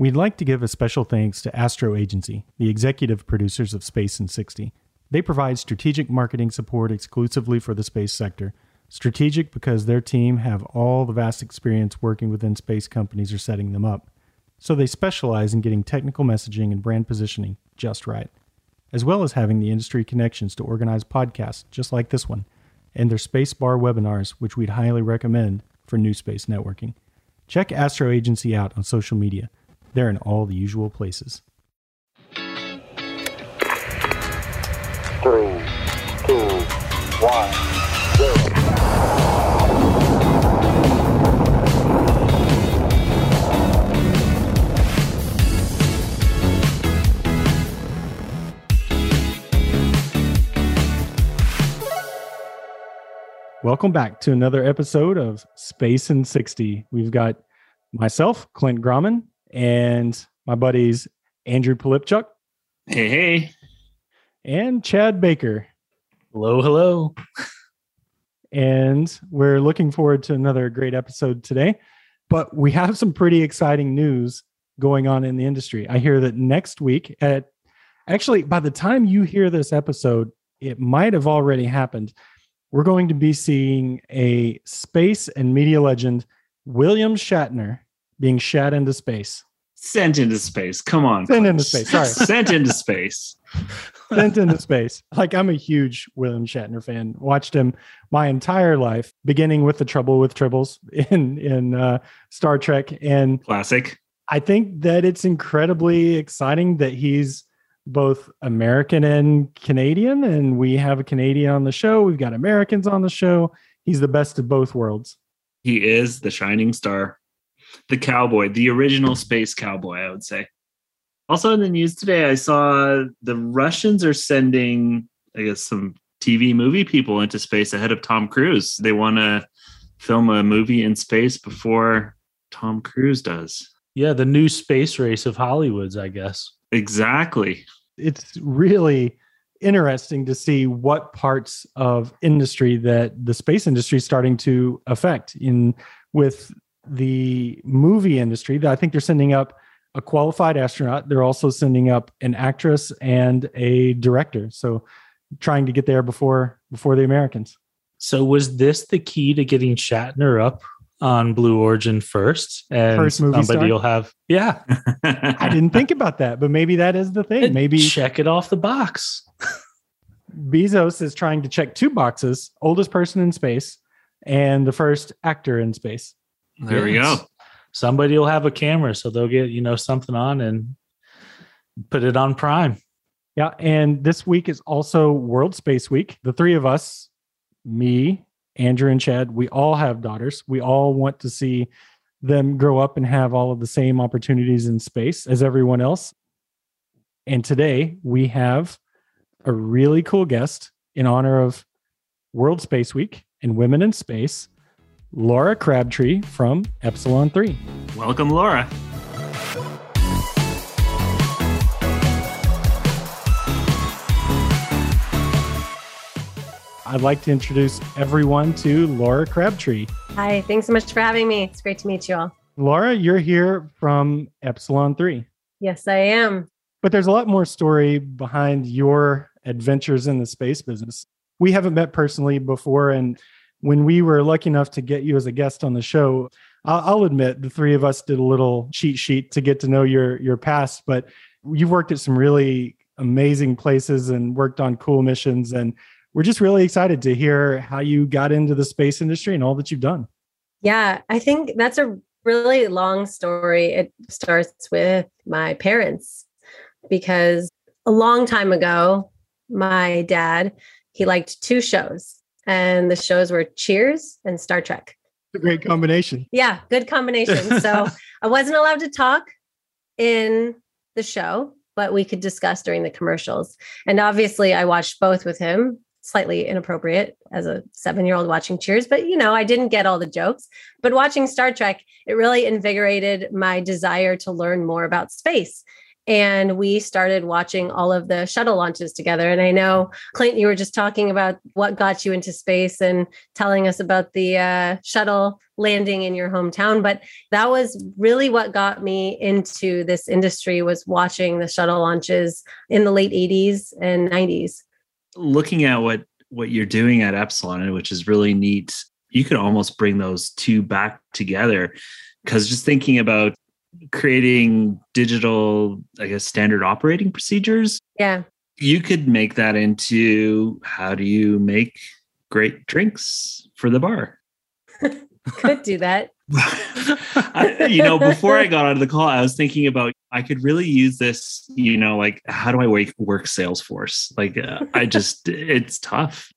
We'd like to give a special thanks to Astro Agency, the executive producers of Space in 60. They provide strategic marketing support exclusively for the space sector. Strategic because their team have all the vast experience working within space companies or setting them up. So they specialize in getting technical messaging and brand positioning just right, as well as having the industry connections to organize podcasts just like this one, and their Space Bar webinars, which we'd highly recommend for new space networking. Check Astro Agency out on social media. They're in all the usual places. Three, two, one, zero. Welcome back to another episode of Space in 60. We've got myself, Clint Grauman, and my buddies Andrew Polipchuk Hey, hey. and Chad Baker. Hello, hello. And we're looking forward to another great episode today. But we have some pretty exciting news going on in the industry. I hear that next week, at actually, by the time you hear this episode, it might have already happened. We're going to be seeing a space and media legend, William Shatner, being shat into space. Sent into space. Come on. Sent Clint. into space, sorry. Sent into space. sent into space. Like I'm a huge William Shatner fan. Watched him my entire life, beginning with the Trouble with Tribbles in in uh, Star Trek, and Classic. I think that it's incredibly exciting that he's both American and Canadian, and we have a Canadian on the show. We've got Americans on the show. He's the best of both worlds. He is the shining star, the cowboy, the original space cowboy, I would say. Also in the news today, I saw the Russians are sending, I guess, some TV movie people into space ahead of Tom Cruise. They want to film a movie in space before Tom Cruise does. Yeah, the new space race of Hollywood's, I guess. Exactly. it's really interesting to see what parts of industry that the space industry is starting to affect in with the movie industry i think they're sending up a qualified astronaut they're also sending up an actress and a director so trying to get there before before the americans So was this the key to getting Shatner up on Blue Origin first? And First movie somebody star? will have yeah. i didn't think about that but maybe that is the thing maybe check it off the box. bezos is trying to check two boxes oldest person in space and the first actor in space There we go. Somebody will have a camera, so they'll get you know something on and put it on Prime. Yeah, and this week is also World Space Week. The three of us, me, Andrew, and Chad, we all have daughters. We all want to see them grow up and have all of the same opportunities in space as everyone else. And today we have a really cool guest in honor of World Space Week and Women in Space, Laura Crabtree from Epsilon 3. Welcome, Laura. I'd like to introduce everyone to Laura Crabtree. Hi, thanks so much for having me. It's great to meet you all. Laura, you're here from Epsilon 3, Yes, I am. but there's a lot more story behind your adventures in the space business. We haven't met personally before. And when we were lucky enough to get you as a guest on the show, I'll, admit the three of us did a little cheat sheet to get to know your, your past, but you've worked at some really amazing places and worked on cool missions. And we're just really excited to hear how you got into the space industry and all that you've done. Yeah, I think that's a really long story. It starts with my parents because a long time ago, my dad, he liked two shows, and the shows were Cheers and Star Trek. It's a great combination. Yeah, good combination. So I wasn't allowed to talk in the show, but we could discuss during the commercials. And obviously, I watched both with him. Slightly inappropriate as a seven year old watching Cheers, but you know, I didn't get all the jokes. But watching Star Trek, it really invigorated my desire to learn more about space. And we started watching all of the shuttle launches together. And I know, Clint, you were just talking about what got you into space and telling us about the uh, shuttle landing in your hometown. But that was really what got me into this industry was watching the shuttle launches in the late 80s and 90s. Looking at what what you're doing at Epsilon, which is really neat, you could almost bring those two back together. Because just thinking about creating digital, I guess, standard operating procedures. Yeah. You could make that into how do you make great drinks for the bar? could do that. I, you know, before I got out of the call, I was thinking about I could really use this. You know, like how do I work work Salesforce? Like uh, I just it's tough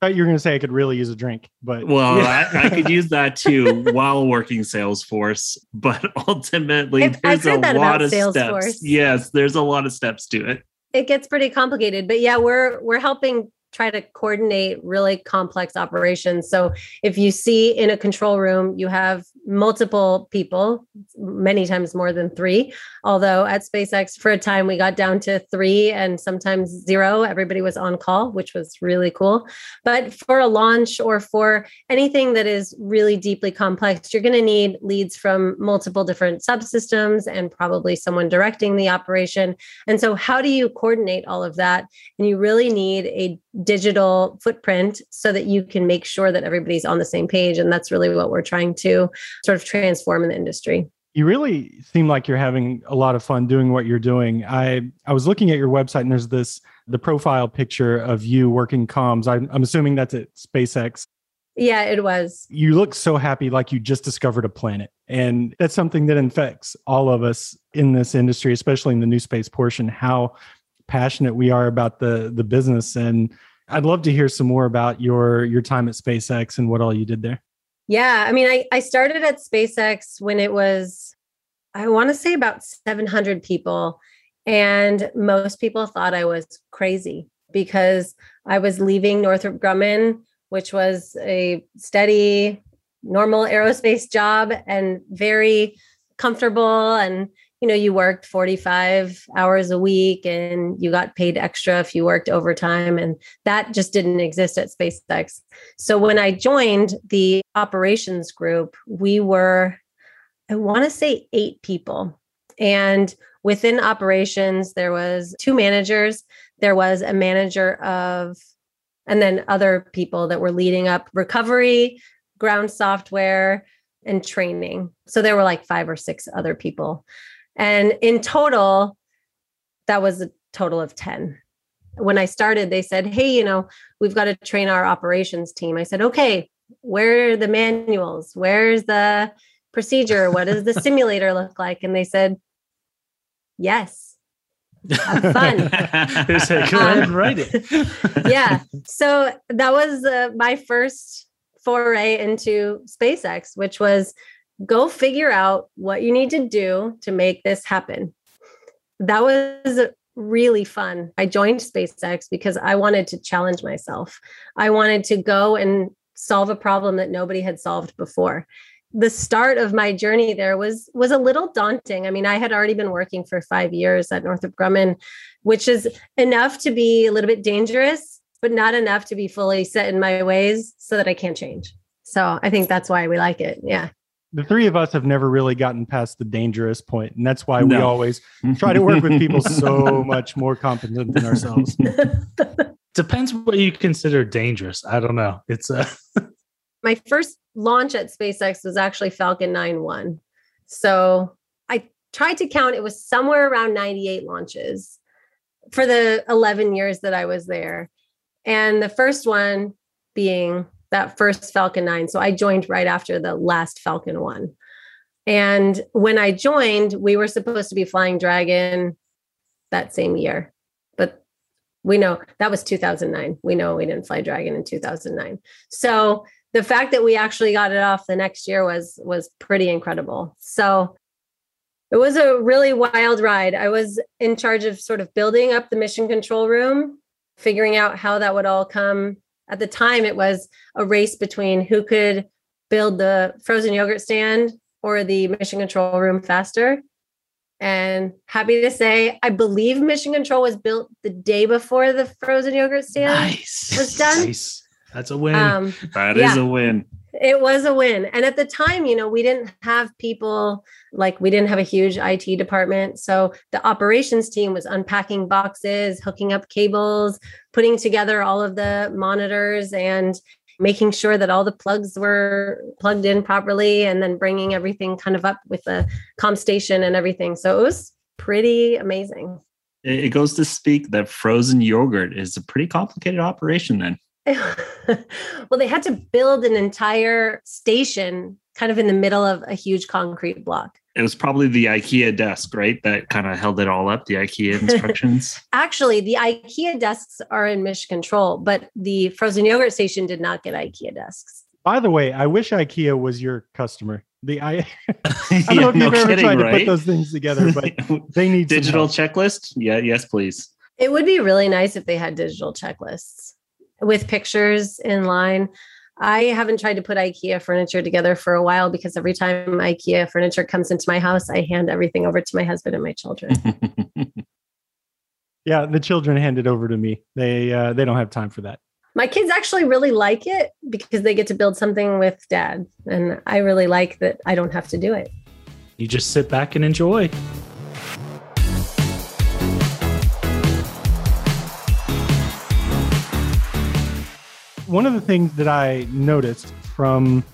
thought you were going to say I could really use a drink, but well, I, I, could use that too while working Salesforce. But ultimately, I've, there's a lot of Salesforce. steps. Yes, there's a lot of steps to it. It gets pretty complicated, but yeah, we're we're helping try to coordinate really complex operations. So if you see in a control room, you have multiple people, many times more than three. Although at SpaceX, for a time, we got down to three and sometimes zero. Everybody was on call, which was really cool. But for a launch or for anything that is really deeply complex, you're going to need leads from multiple different subsystems and probably someone directing the operation. And so, how do you coordinate all of that? And you really need a digital footprint so that you can make sure that everybody's on the same page. And that's really what we're trying to sort of transform in the industry. You really seem like you're having a lot of fun doing what you're doing. I I was looking at your website and there's this the profile picture of you working comms. I'm, I'm assuming that's at SpaceX. Yeah, it was. You look so happy like you just discovered a planet. And that's something that infects all of us in this industry, especially in the new space portion, how passionate we are about the the business and I'd love to hear some more about your your time at SpaceX and what all you did there. Yeah, I mean I I started at SpaceX when it was I want to say about 700 people and most people thought I was crazy because I was leaving Northrop Grumman which was a steady normal aerospace job and very comfortable and you know you worked 45 hours a week and you got paid extra if you worked overtime and that just didn't exist at SpaceX. So when I joined the operations group, we were I want to say 8 people. And within operations there was two managers, there was a manager of and then other people that were leading up recovery, ground software, and training. So there were like five or six other people. And in total, that was a total of 10. When I started, they said, Hey, you know, we've got to train our operations team. I said, Okay, where are the manuals? Where's the procedure? What does the simulator look like? And they said, Yes. Have fun. they said, Go ahead and write it. yeah. So that was uh, my first foray into SpaceX, which was go figure out what you need to do to make this happen. That was really fun. I joined SpaceX because I wanted to challenge myself. I wanted to go and solve a problem that nobody had solved before. The start of my journey there was was a little daunting. I mean, I had already been working for 5 years at Northrop Grumman, which is enough to be a little bit dangerous, but not enough to be fully set in my ways so that I can't change. So, I think that's why we like it. Yeah the three of us have never really gotten past the dangerous point, and that's why no. we always try to work with people so much more competent than ourselves. Depends what you consider dangerous. I don't know. It's uh, a my first launch at SpaceX was actually Falcon 9 1. So I tried to count, it was somewhere around 98 launches for the 11 years that I was there. And the first one being that first Falcon 9. So I joined right after the last Falcon 1. And when I joined, we were supposed to be flying Dragon that same year. But we know that was 2009. We know we didn't fly Dragon in 2009. So the fact that we actually got it off the next year was was pretty incredible. So it was a really wild ride. I was in charge of sort of building up the mission control room, figuring out how that would all come at the time it was a race between who could build the frozen yogurt stand or the mission control room faster And happy to say, I believe Mission Control was built the day before the frozen yogurt stand. Nice. Was done? Nice. That's a win. Um, That is Yeah. a win. It was a win. And at the time, you know, we didn't have people like we didn't have a huge IT department. So the operations team was unpacking boxes, hooking up cables, putting together all of the monitors and making sure that all the plugs were plugged in properly and then bringing everything kind of up with the com station and everything. So it was pretty amazing. It it goes to speak that frozen yogurt is a pretty complicated operation then. well, they had to build an entire station kind of in the middle of a huge concrete block. It was probably the IKEA desk, right? That kind of held it all up, the IKEA instructions. Actually, the IKEA desks are in Mission Control, but the frozen yogurt station did not get IKEA desks. By the way, I wish IKEA was your customer. The I, I don't know if no you've ever kidding, tried to right? put those things together, but they need digital help. checklist. Yeah, yes, please. It would be really nice if they had digital checklists with pictures in line. I haven't tried to put IKEA furniture together for a while because every time IKEA furniture comes into my house, I hand everything over to my husband and my children. Yeah, the children hand it over to me. They uh, they don't have time for that. my kids actually really like it because they get to build something with dad. And I really like that I don't have to do it. you just sit back and enjoy. One of the things that I noticed from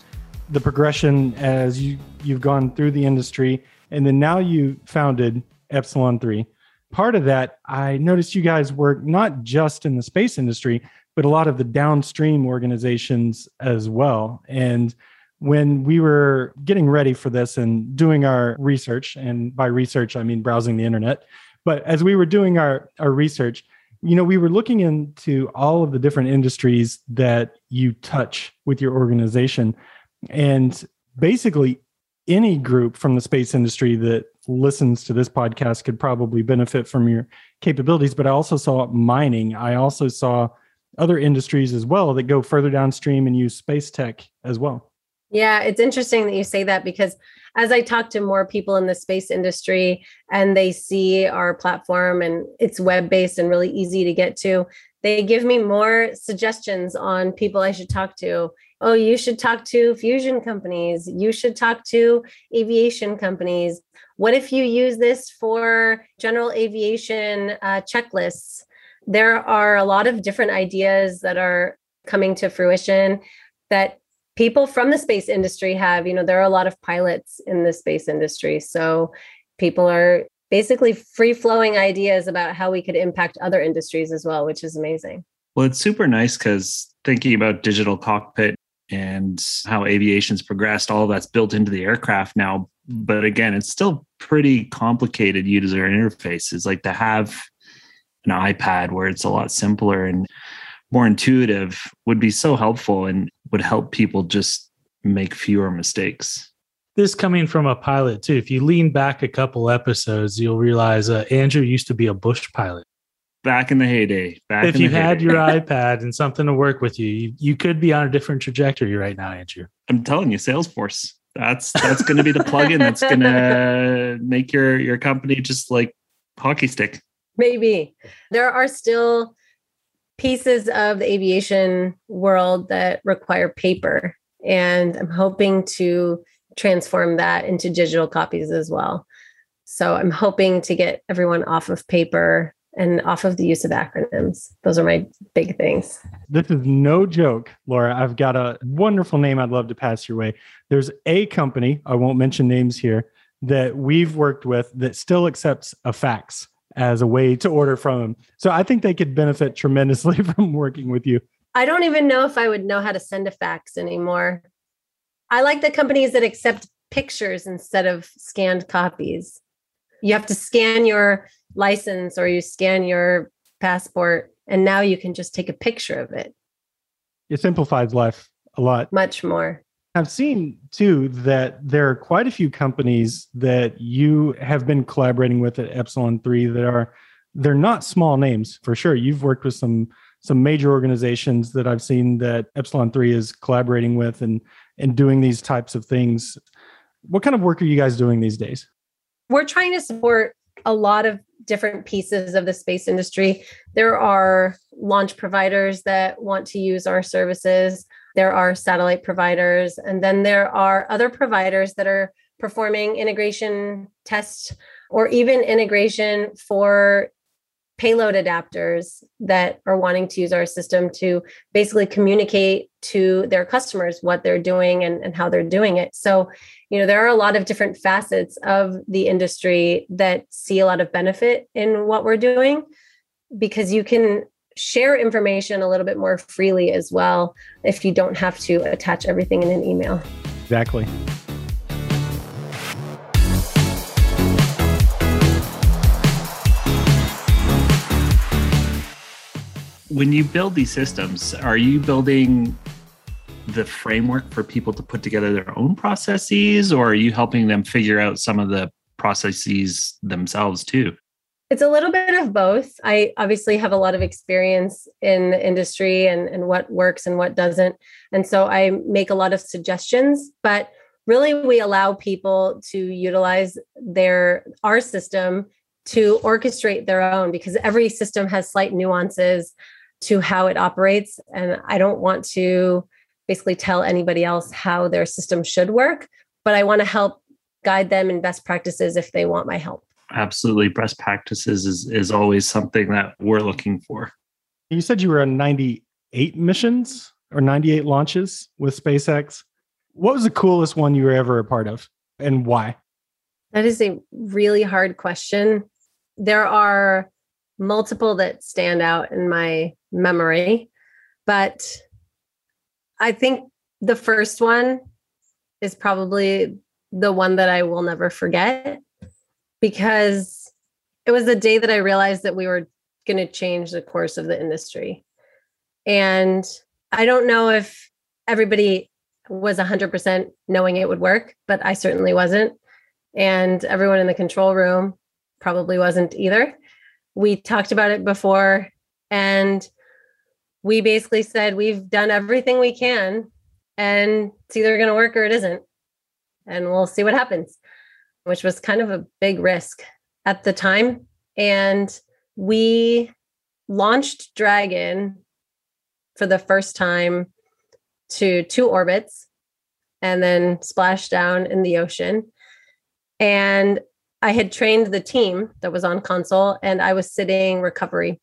the progression as you you've gone through the industry and then now you founded Epsilon 3 part of that I noticed you guys work not just in the space industry but a lot of the downstream organizations as well. And when we were getting ready for this and doing our research and by research I mean browsing the internet but as we were doing our our research you know we were looking into all of the different industries that you touch with your organization. And basically any group from the space industry that listens to this podcast could probably benefit from your capabilities. But i also saw mining. I also saw other industries as well that go further downstream and use space tech as well. Yeah, it's interesting that you say that because as I talk to more people in the space industry and they see our platform and it's web based and really easy to get to, they give me more suggestions on people I should talk to. Oh, you should talk to fusion companies. You should talk to aviation companies. What if you use this for general aviation uh, checklists? There are a lot of different ideas that are coming to fruition that people from the space industry have you know there are a lot of pilots in the space industry so people are basically free flowing ideas about how we could impact other industries as well which is amazing Well, it's super nice because thinking about digital cockpit and how aviation's progressed, all that's built into the aircraft now. But again, it's still pretty complicated user interfaces. Like to have an iPad where it's a lot simpler and more intuitive would be so helpful and would help people just make fewer mistakes. This coming from a pilot too. If you lean back a couple episodes, you'll realize uh, Andrew used to be a bush pilot. Back in the heyday, back if in you the had your iPad and something to work with you, you, you could be on a different trajectory right now, Andrew. I'm telling you, Salesforce. That's that's going to be the plugin that's going to make your your company just like hockey stick. maybe there are still pieces of the aviation world that require paper. And i'm hoping to transform that into digital copies as well. So i'm hoping to get everyone off of paper and off of the use of acronyms. Those are my big things. This is no joke, Laura. I've got a wonderful name I'd love to pass your way. There's a company, I won't mention names here, that we've worked with that still accepts a fax as a way to order from them. So I think they could benefit tremendously from working with you. I don't even know if I would know how to send a fax anymore. I like the companies that accept pictures instead of scanned copies. You have to scan your license or you scan your passport, and now you can just take a picture of it It simplifies life a lot. much more. I've seen too that there are quite a few companies that you have been collaborating with at Epsilon 3 that are they're not small names for sure. You've worked with some some major organizations that I've seen that Epsilon 3 is collaborating with and and doing these types of things. What kind of work are you guys doing these days? we're trying to support a lot of different pieces of the space industry. There are launch providers that want to use our services, there are satellite providers, and then there are other providers that are performing integration tests or even integration for payload adapters that are wanting to use our system to basically communicate to their customers what they're doing and, and how they're doing it. So, you know, there are a lot of different facets of the industry that see a lot of benefit in what we're doing because you can share information a little bit more freely as well if you don't have to attach everything in an email. Exactly. when you build these systems, are you building the framework for people to put together their own processes, or are you helping them figure out some of the processes themselves too? It's a little bit of both. I obviously have a lot of experience in the industry and, and what works and what doesn't. And so I make a lot of suggestions, but really we allow people to utilize their our system to orchestrate their own because every system has slight nuances to how it operates. And I don't want to basically tell anybody else how their system should work, but I want to help guide them in best practices if they want my help. Absolutely. Best practices is, is always something that we're looking for. You said you were on 98 missions or 98 launches with SpaceX. What was the coolest one you were ever a part of and why? That is a really hard question. There are multiple that stand out in my memory, but I think the first one is probably the one that I will never forget because it was the day that I realized that we were going to change the course of the industry. And I don't know if everybody was 100% knowing it would work, but I certainly wasn't. And everyone in the control room probably wasn't either we talked about it before and we basically said we've done everything we can and it's either going to work or it isn't and we'll see what happens which was kind of a big risk at the time and we launched dragon for the first time to two orbits and then splashed down in the ocean and I had trained the team that was on console and I was sitting recovery.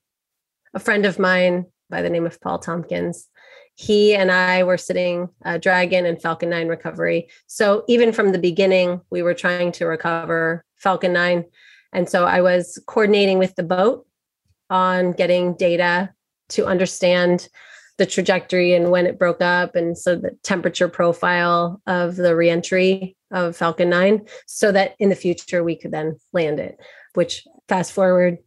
A friend of mine by the name of Paul Tompkins, he and I were sitting uh, Dragon and Falcon 9 recovery. So even from the beginning, we were trying to recover Falcon 9. And so I was coordinating with the boat on getting data to understand the trajectory and when it broke up and so the temperature profile of the reentry of Falcon 9 so that in the future we could then land it, which fast forward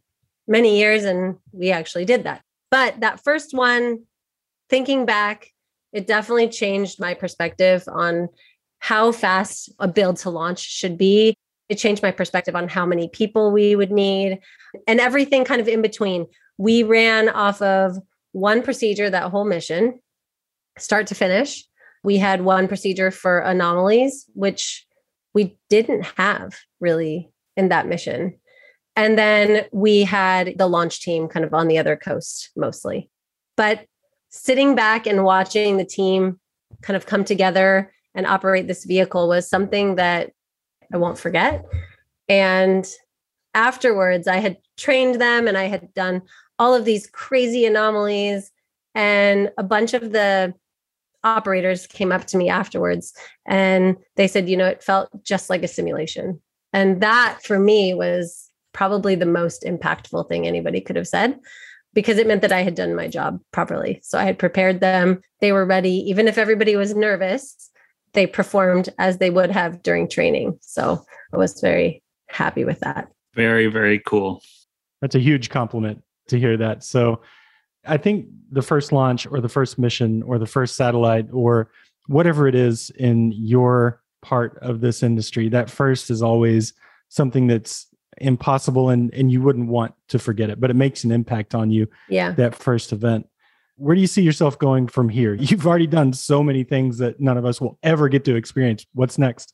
many years and we actually did that. But that first one, thinking back, it definitely changed my perspective on how fast a build to launch should be. It changed my perspective on how many people we would need and everything kind of in between. We ran off of one procedure that whole mission, start to finish we had one procedure for anomalies, which we didn't have really in that mission. And then we had the launch team kind of on the other coast mostly. But sitting back and watching the team kind of come together and operate this vehicle was something that I won't forget. And afterwards, I had trained them and I had done all of these crazy anomalies. And a bunch of the operators came up to me afterwards and they said, you know, it felt just like a simulation. And that for me was probably the most impactful thing anybody could have said because it meant that I had done my job properly. So I had prepared them. They were ready. Even if everybody was nervous, they performed as they would have during training. So I was very happy with that. Very, very cool. That's a huge compliment to hear that. So I think the first launch or the first mission or the first satellite or whatever it is in your part of this industry, that first is always something that's impossible and, and you wouldn't want to forget it, but it makes an impact on you. Yeah. That first event. Where do you see yourself going from here? You've already done so many things that none of us will ever get to experience. What's next?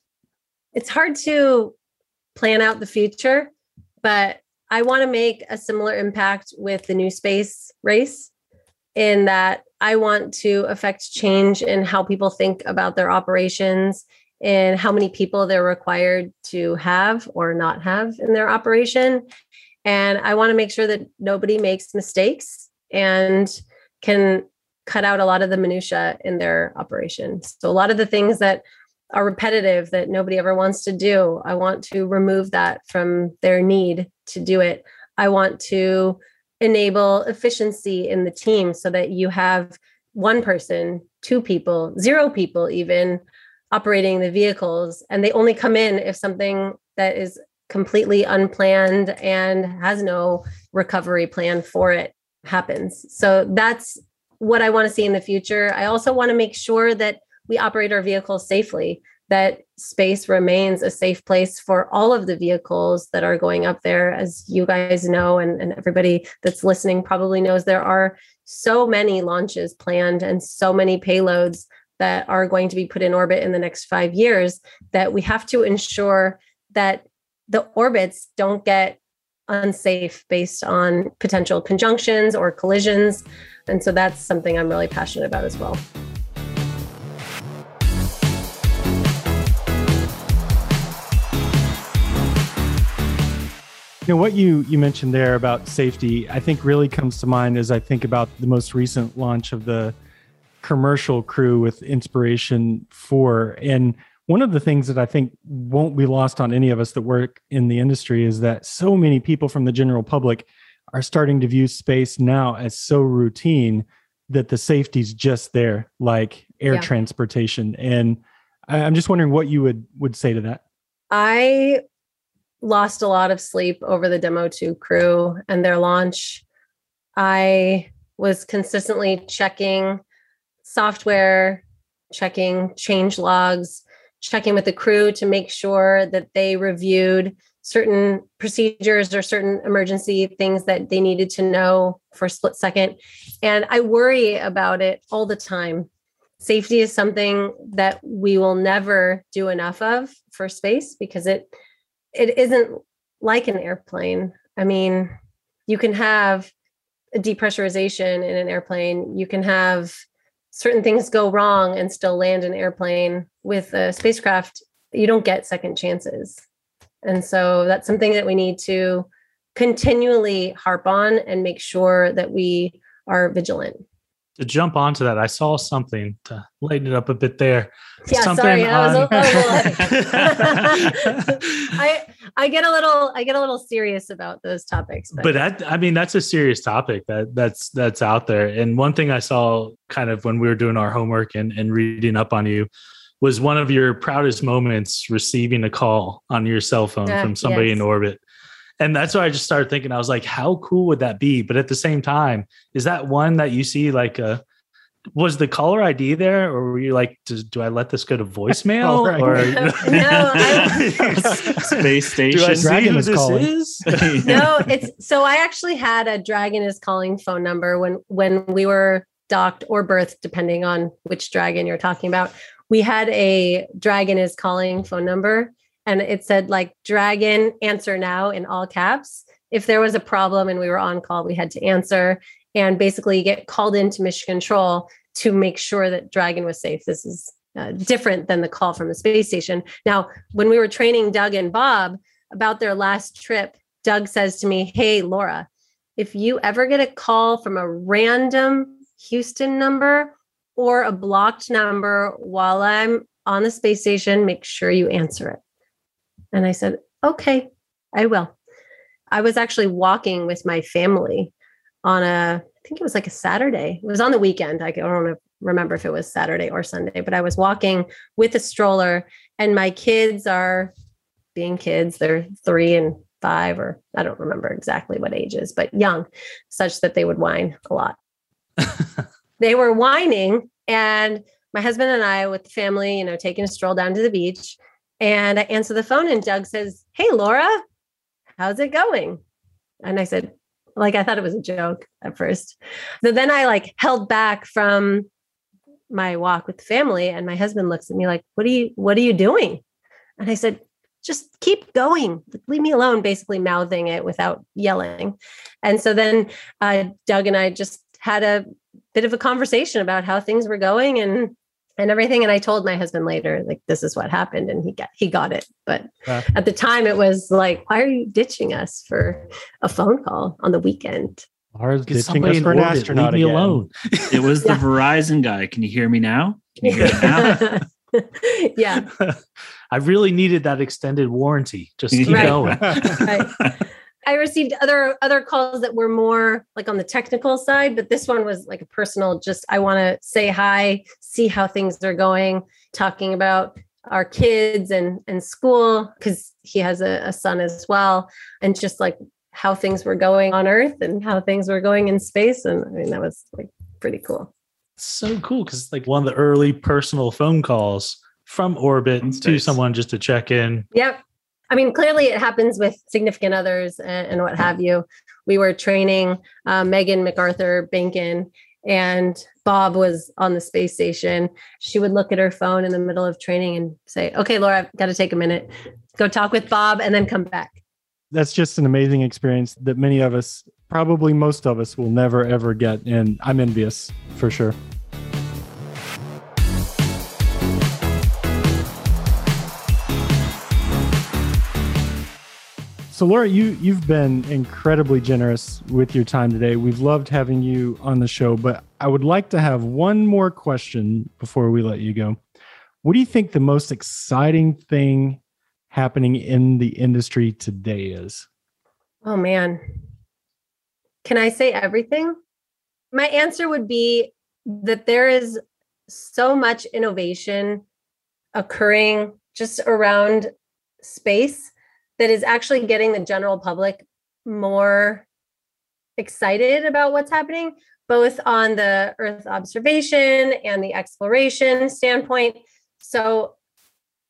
It's hard to plan out the future, but I want to make a similar impact with the new space race in that I want to affect change in how people think about their operations and how many people they're required to have or not have in their operation. And I want to make sure that nobody makes mistakes and can cut out a lot of the minutia in their operation. So a lot of the things that are repetitive that nobody ever wants to do, I want to remove that from their need to do it. I want to enable efficiency in the team so that you have one person, two people, zero people even operating the vehicles and they only come in if something that is completely unplanned and has no recovery plan for it happens. So that's what I want to see in the future. I also want to make sure that we operate our vehicles safely, that space remains a safe place for all of the vehicles that are going up there. As you guys know, and, and everybody that's listening probably knows, there are so many launches planned and so many payloads that are going to be put in orbit in the next five years that we have to ensure that the orbits don't get unsafe based on potential conjunctions or collisions. And so that's something I'm really passionate about as well. You know what you you mentioned there about safety, I think really comes to mind as I think about the most recent launch of the commercial crew with Inspiration 4 and one of the things that I think won't be lost on any of us that work in the industry is that so many people from the general public are starting to view space now as so routine that the safety's just there, like air yeah. transportation. And I'm just wondering what you would would say to that. I lost a lot of sleep over the demo 2 crew and their launch. I was consistently checking software, checking change logs, checking with the crew to make sure that they reviewed certain procedures or certain emergency things that they needed to know for a split second. And I worry about it all the time. Safety is something that we will never do enough of for space because it it isn't like an airplane. I mean, you can have a depressurization in an airplane, you can have certain things go wrong and still land an airplane with a spacecraft you don't get second chances. And so that's something that we need to continually harp on and make sure that we are vigilant to jump onto that, I saw something to lighten it up a bit there. Yeah, something sorry, on... was a, I I get a little I get a little serious about those topics. But, but that I mean that's a serious topic that that's that's out there. And one thing I saw kind of when we were doing our homework and, and reading up on you was one of your proudest moments receiving a call on your cell phone uh, from somebody yes. in orbit and that's why I just started thinking. I was like, how cool would that be? But at the same time, is that one that you see like a uh, was the caller ID there, or were you like, do, do I let this go to voicemail? right. Or no, I, space station. Do I see who this calling. is? no, it's so I actually had a dragon is calling phone number when when we were docked or berthed, depending on which dragon you're talking about. We had a dragon is calling phone number and it said like dragon answer now in all caps. If there was a problem and we were on call we had to answer. And basically get called into mission control to make sure that dragon was safe. This is uh, different than the call from the space station. Now when we were training doug and bob about their last trip doug says to me hey laura if you ever get a call from a random houston number or a blocked number while i'm on the space station make sure you answer it and I said, okay, I will. I was actually walking with my family on a, I think it was like a Saturday. It was on the weekend. I don't remember if it was Saturday or Sunday, but I was walking with a stroller and my kids are being kids. They're three and five, or I don't remember exactly what ages, but young, such that they would whine a lot. they were whining and my husband and I with the family, you know, taking a stroll down to the beach and I answer the phone, and Doug says, Hey, Laura, how's it going? And I said, like, I thought it was a joke at first. So then I like held back from my walk with the family, and my husband looks at me like, What are you, what are you doing? And I said, just keep going. Leave me alone, basically mouthing it without yelling. And so then uh, Doug and I just had a bit of a conversation about how things were going and and everything and i told my husband later like this is what happened and he got he got it but Yeah. at the time it was like why are you ditching us for a phone call on the weekend Laura's Get ditching us for an astronaut Leave me again. alone. It was the Verizon guy. Can you hear me now? Can you hear me now? yeah I really needed that extended warranty. Just keep Right. going. right. I received other other calls that were more like on the technical side, but this one was like a personal. Just I want to say hi, see how things are going, talking about our kids and and school because he has a, a son as well, and just like how things were going on Earth and how things were going in space, and I mean that was like pretty cool. so cool because like one of the early personal phone calls from orbit to someone just to check in. Yep. I mean, clearly it happens with significant others and, and what have you. We were training uh, Megan McArthur Behnken, and Bob was on the space station. She would look at her phone in the middle of training and say, Okay, Laura, I've got to take a minute, go talk with Bob, and then come back. That's just an amazing experience that many of us, probably most of us, will never ever get. And I'm envious for sure. So Laura, you you've been incredibly generous with your time today. We've loved having you on the show, but I would like to have one more question before we let you go. What do you think the most exciting thing happening in the industry today is? Oh, man. Can I say everything? My answer would be that there is so much innovation occurring just around space that is actually getting the general public more excited about what's happening, both on the Earth observation and the exploration standpoint. So,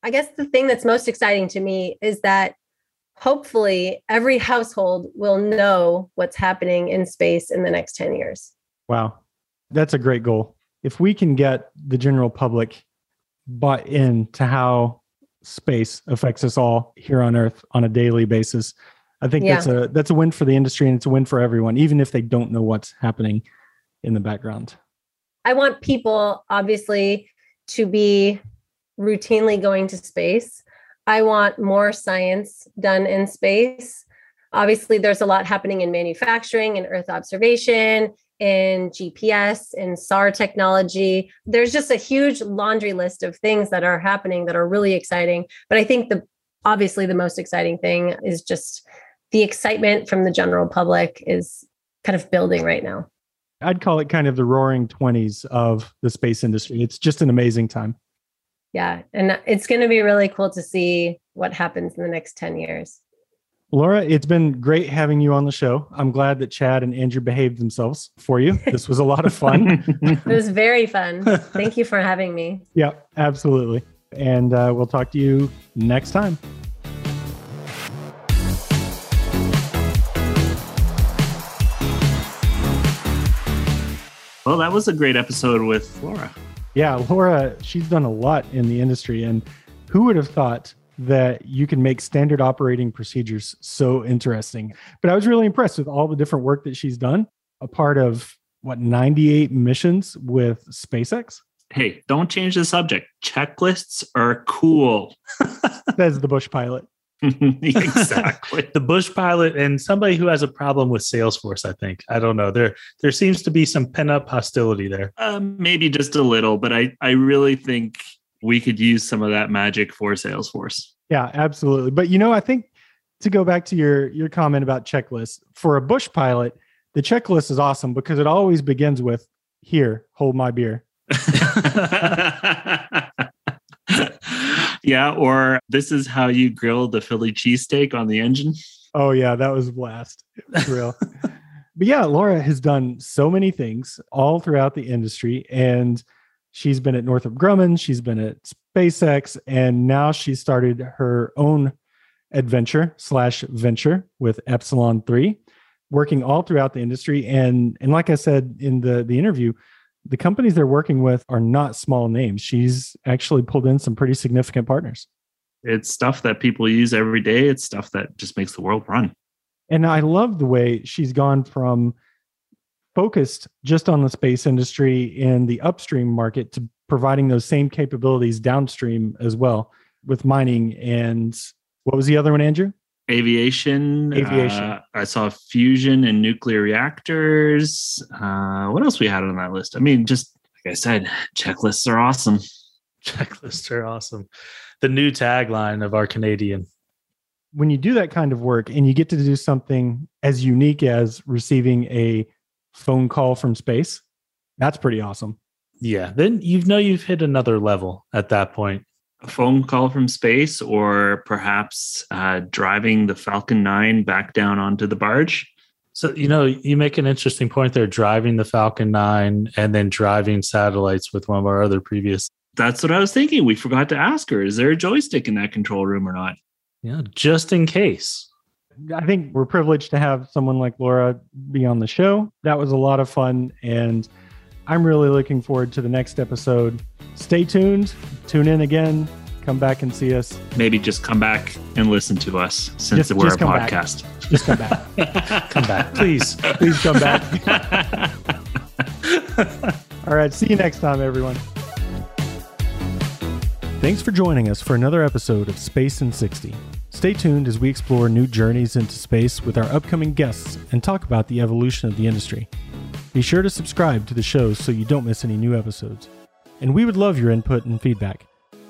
I guess the thing that's most exciting to me is that hopefully every household will know what's happening in space in the next 10 years. Wow. That's a great goal. If we can get the general public bought in to how space affects us all here on earth on a daily basis, I think Yeah. that's a that's a win for the industry and it's a win for everyone even if they don't know what's happening in the background. I want people, obviously, to be routinely going to space. I want more science done in space. Obviously, there's a lot happening in manufacturing and Earth observation, in GPS, in SAR technology. There's just a huge laundry list of things that are happening that are really exciting. But I think the obviously the most exciting thing is just the excitement from the general public is kind of building right now. I'd call it kind of the roaring 20s of the space industry. It's just an amazing time. yeah and it's going to be really cool to see what happens in the next 10 years Laura, it's been great having you on the show. I'm glad that Chad and Andrew behaved themselves for you. This was a lot of fun. it was very fun thank you for having me yeah, absolutely. And uh, we'll talk to you next time. well, that was a great episode with Laura. Yeah, Laura, she's done a lot in the industry. And who would have thought that you can make standard operating procedures so interesting? But I was really impressed with all the different work that she's done, a part of what, 98 missions with SpaceX? Hey, don't change the subject. Checklists are cool. That's the Bush pilot. exactly. The Bush pilot and somebody who has a problem with Salesforce, I think. I don't know. There there seems to be some pent up hostility there. Um, maybe just a little, but I, I really think we could use some of that magic for Salesforce. Yeah, absolutely. But you know, I think to go back to your your comment about checklists, for a Bush pilot, the checklist is awesome because it always begins with here, hold my beer. yeah, or this is how you grill the Philly cheesesteak on the engine. Oh yeah, that was a blast. It was real. but yeah, Laura has done so many things all throughout the industry, and she's been at Northrop Grumman, she's been at SpaceX, and now she started her own adventure slash venture with Epsilon Three, working all throughout the industry. And and like I said in the the interview, the companies they're working with are not small names. She's actually pulled in some pretty significant partners. It's stuff that people use every day. It's stuff that just makes the world run. And I love the way she's gone from focused just on the space industry and the upstream market to providing those same capabilities downstream as well with mining and what was the other one, Andrew? Aviation. Aviation. uh, I saw fusion and nuclear reactors. Uh, what else we had on that list? I mean, just like I said, checklists are awesome. Checklists are awesome. The new tagline of our Canadian. When you do that kind of work and you get to do something as unique as receiving a phone call from space, that's pretty awesome. Yeah, then you know you've hit another level at that point. A phone call from space, or perhaps uh, driving the Falcon 9 back down onto the barge. So you know you make an interesting point there, driving the Falcon 9 and then driving satellites with one of our other previous. That's what I was thinking. We forgot to ask her is there a joystick in that control room or not? Yeah, just in case. I think we're privileged to have someone like Laura be on the show. That was a lot of fun. And I'm really looking forward to the next episode. Stay tuned, tune in again, come back and see us. Maybe just come back and listen to us since Just- we're just a come back. podcast. Just come back. Come back, please. Please come back. All right. See you next time, everyone. Thanks for joining us for another episode of Space in 60. Stay tuned as we explore new journeys into space with our upcoming guests and talk about the evolution of the industry. Be sure to subscribe to the show so you don't miss any new episodes. And we would love your input and feedback.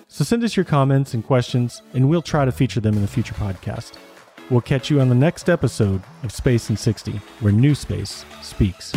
So send us your comments and questions, and we'll try to feature them in a future podcast. We'll catch you on the next episode of Space in 60, where new space speaks.